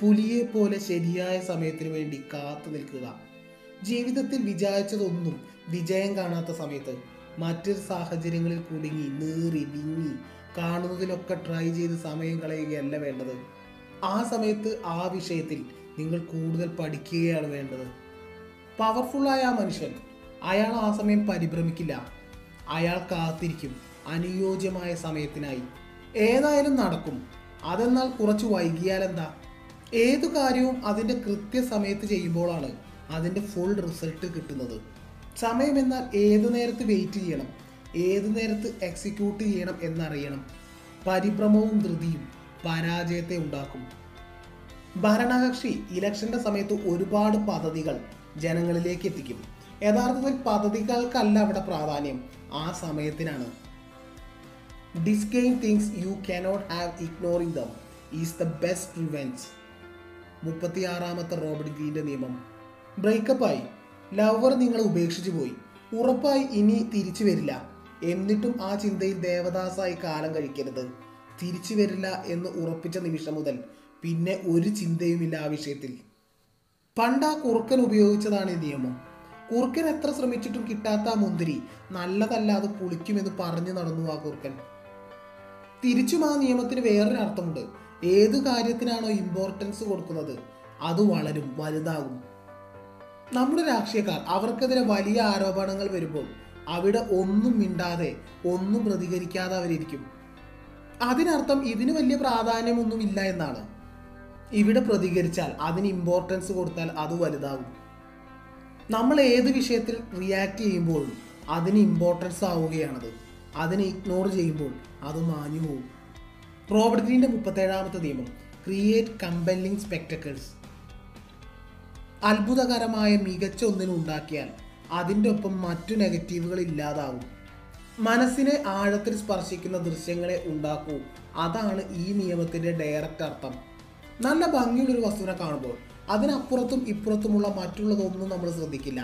പുലിയെ പോലെ ശരിയായ സമയത്തിന് വേണ്ടി കാത്തു നിൽക്കുക. ജീവിതത്തിൽ വിചാരിച്ചതൊന്നും വിജയം കാണാത്ത സമയത്ത് മറ്റൊരു സാഹചര്യങ്ങളിൽ കുടുങ്ങി നീറി വിങ്ങി കാണുന്നതിലൊക്കെ ട്രൈ ചെയ്ത് സമയം കളയുകയല്ല വേണ്ടത്. ആ സമയത്ത് ആ വിഷയത്തിൽ നിങ്ങൾ കൂടുതൽ പഠിക്കുകയാണ് വേണ്ടത്. പവർഫുള്ളായ ആ മനുഷ്യൻ അയാൾ ആ സമയം പരിഭ്രമിക്കില്ല. അയാൾ കാത്തിരിക്കും അനുയോജ്യമായ സമയത്തിനായി. ഏതായാലും നടക്കും. അതെന്നാൽ കുറച്ച് വൈകിയാലെന്താ? ഏതു കാര്യവും അതിന്റെ കൃത്യസമയത്ത് ചെയ്യുമ്പോഴാണ് അതിന്റെ ഫുൾ റിസൾട്ട് കിട്ടുന്നത്. സമയം എന്നാൽ ഏതു നേരത്ത് വെയിറ്റ് ചെയ്യണം ഏതു നേരത്ത് എക്സിക്യൂട്ട് ചെയ്യണം എന്നറിയണം. പരിഭ്രമവും ധൃതിയും പരാജയത്തെ ഉണ്ടാക്കും. ഭരണകക്ഷി ഇലക്ഷന്റെ സമയത്ത് ഒരുപാട് പദ്ധതികൾ ജനങ്ങളിലേക്ക് എത്തിക്കും. യഥാർത്ഥത്തിൽ പദ്ധതികൾക്കല്ല അവിടെ പ്രാധാന്യം ആ സമയത്തിനാണ്. Disdain things you cannot have ignoring them is the best revenge മുപ്പത്തിയാറാമത്തെ Robert ഗ്രീന്റെ നിയമം. ബ്രേക്കപ്പായി. ലവർ നിങ്ങളെ ഉപേക്ഷിച്ചു പോയി. ഉറപ്പായി ഇനി തിരിച്ചു വരില്ല. എന്നിട്ടും ആ ചിന്തയിൽ ദേവദാസായി കാലം കഴിക്കരുത്. തിരിച്ചു വരില്ല എന്ന് ഉറപ്പിച്ച നിമിഷം മുതൽ പിന്നെ ഒരു ചിന്തയുമില്ല ആ വിഷയത്തിൽ. പണ്ട് ആ കുറുക്കൻ ഉപയോഗിച്ചതാണ് ഈ നിയമം. കുറുക്കൻ എത്ര ശ്രമിച്ചിട്ടും കിട്ടാത്ത ആ മുന്തിരി നല്ലതല്ലാതെ പുളിക്കുമെന്ന് പറഞ്ഞു നടന്നു ആ കുറുക്കൻ. തിരിച്ചും ആ നിയമത്തിന് വേറൊരു അർത്ഥമുണ്ട് ഏത് കാര്യത്തിനാണോ ഇമ്പോർട്ടൻസ് കൊടുക്കുന്നത്? അത് വളരും വലുതാകും. നമ്മുടെ രാഷ്ട്രീയക്കാർ അവർക്കെതിരെ വലിയ ആരോപണങ്ങൾ വരുമ്പോൾ അവിടെ ഒന്നും മിണ്ടാതെ ഒന്നും പ്രതികരിക്കാതെ അവരിരിക്കും. അതിനർത്ഥം ഇതിന് വലിയ പ്രാധാന്യമൊന്നുമില്ല എന്നാണ്. ഇവിടെ പ്രതികരിച്ചാൽ അതിന് ഇമ്പോർട്ടൻസ് കൊടുത്താൽ അത് വലുതാകും. നമ്മൾ ഏത് വിഷയത്തിൽ റിയാക്ട് ചെയ്യുമ്പോഴും അതിന് ഇമ്പോർട്ടൻസ് ആവുകയാണത്. അതിനെ ഇഗ്നോർ ചെയ്യുമ്പോൾ അത് മാഞ്ഞു പോകും റോബർട്ട് ഗ്രീന്റെ മുപ്പത്തേഴാമത്തെ നിയമം. ക്രിയേറ്റ് കമ്പല്ലിംഗ് സ്പെക്ടക്കിൾസ് അത്ഭുതകരമായ മികച്ച ഒന്നിനെ ഉണ്ടാക്കിയാൽ അതിന്റെ ഒപ്പം മറ്റു നെഗറ്റീവുകൾ ഇല്ലാതാവും. മനസ്സിനെ ആഴത്തിൽ സ്പർശിക്കുന്ന ദൃശ്യങ്ങളെ ഉണ്ടാക്കൂ. അതാണ് ഈ നിയമത്തിന്റെ ഡയറക്റ്റ് അർത്ഥം. നല്ല ഭംഗിയുള്ളൊരു വസ്തുവിനെ കാണുമ്പോൾ അതിനപ്പുറത്തും ഇപ്പുറത്തുമുള്ള മറ്റുള്ളതൊന്നും നമ്മൾ ശ്രദ്ധിക്കില്ല.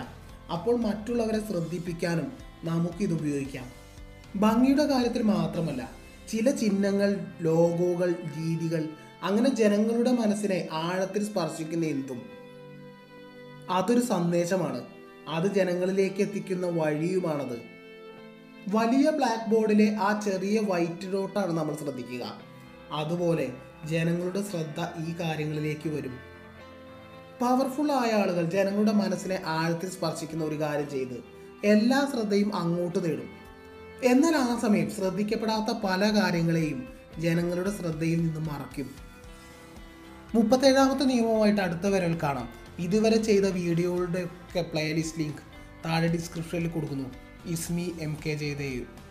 അപ്പോൾ മറ്റുള്ളവരെ ശ്രദ്ധിപ്പിക്കാനും നമുക്കിത് ഉപയോഗിക്കാം. ഭംഗിയുടെ കാര്യത്തിൽ മാത്രമല്ല ചില ചിഹ്നങ്ങൾ ലോഗോകൾ രീതികൾ അങ്ങനെ ജനങ്ങളുടെ മനസ്സിനെ ആഴത്തിൽ സ്പർശിക്കുന്ന എന്തും. അതൊരു സന്ദേശമാണ്. അത് ജനങ്ങളിലേക്ക് എത്തിക്കുന്ന വഴിയുമാണത്. വലിയ ബ്ലാക്ക് ബോർഡിലെ ആ ചെറിയ വൈറ്റ് ഡോട്ടാണ് നമ്മൾ ശ്രദ്ധിക്കുക. അതുപോലെ ജനങ്ങളുടെ ശ്രദ്ധ ഈ കാര്യങ്ങളിലേക്ക് വരും. പവർഫുൾ ആയ ആളുകൾ ജനങ്ങളുടെ മനസ്സിനെ ആഴത്തിൽ സ്പർശിക്കുന്ന ഒരു കാര്യം ചെയ്ത് എല്ലാ ശ്രദ്ധയും അങ്ങോട്ട് നേടും. എന്നാൽ ആ സമയം ശ്രദ്ധിക്കപ്പെടാത്ത പല കാര്യങ്ങളെയും ജനങ്ങളുടെ ശ്രദ്ധയിൽ നിന്ന് മറയ്ക്കും. മുപ്പത്തേഴാമത്തെ നിയമവുമായിട്ട് അടുത്ത വരൽ കാണാം. ഇതുവരെ ചെയ്ത വീഡിയോകളുടെ ഒക്കെ പ്ലേലിസ്റ്റ് ലിങ്ക് താഴെ ഡിസ്ക്രിപ്ഷനിൽ കൊടുക്കുന്നു. Is me M K Jayadev.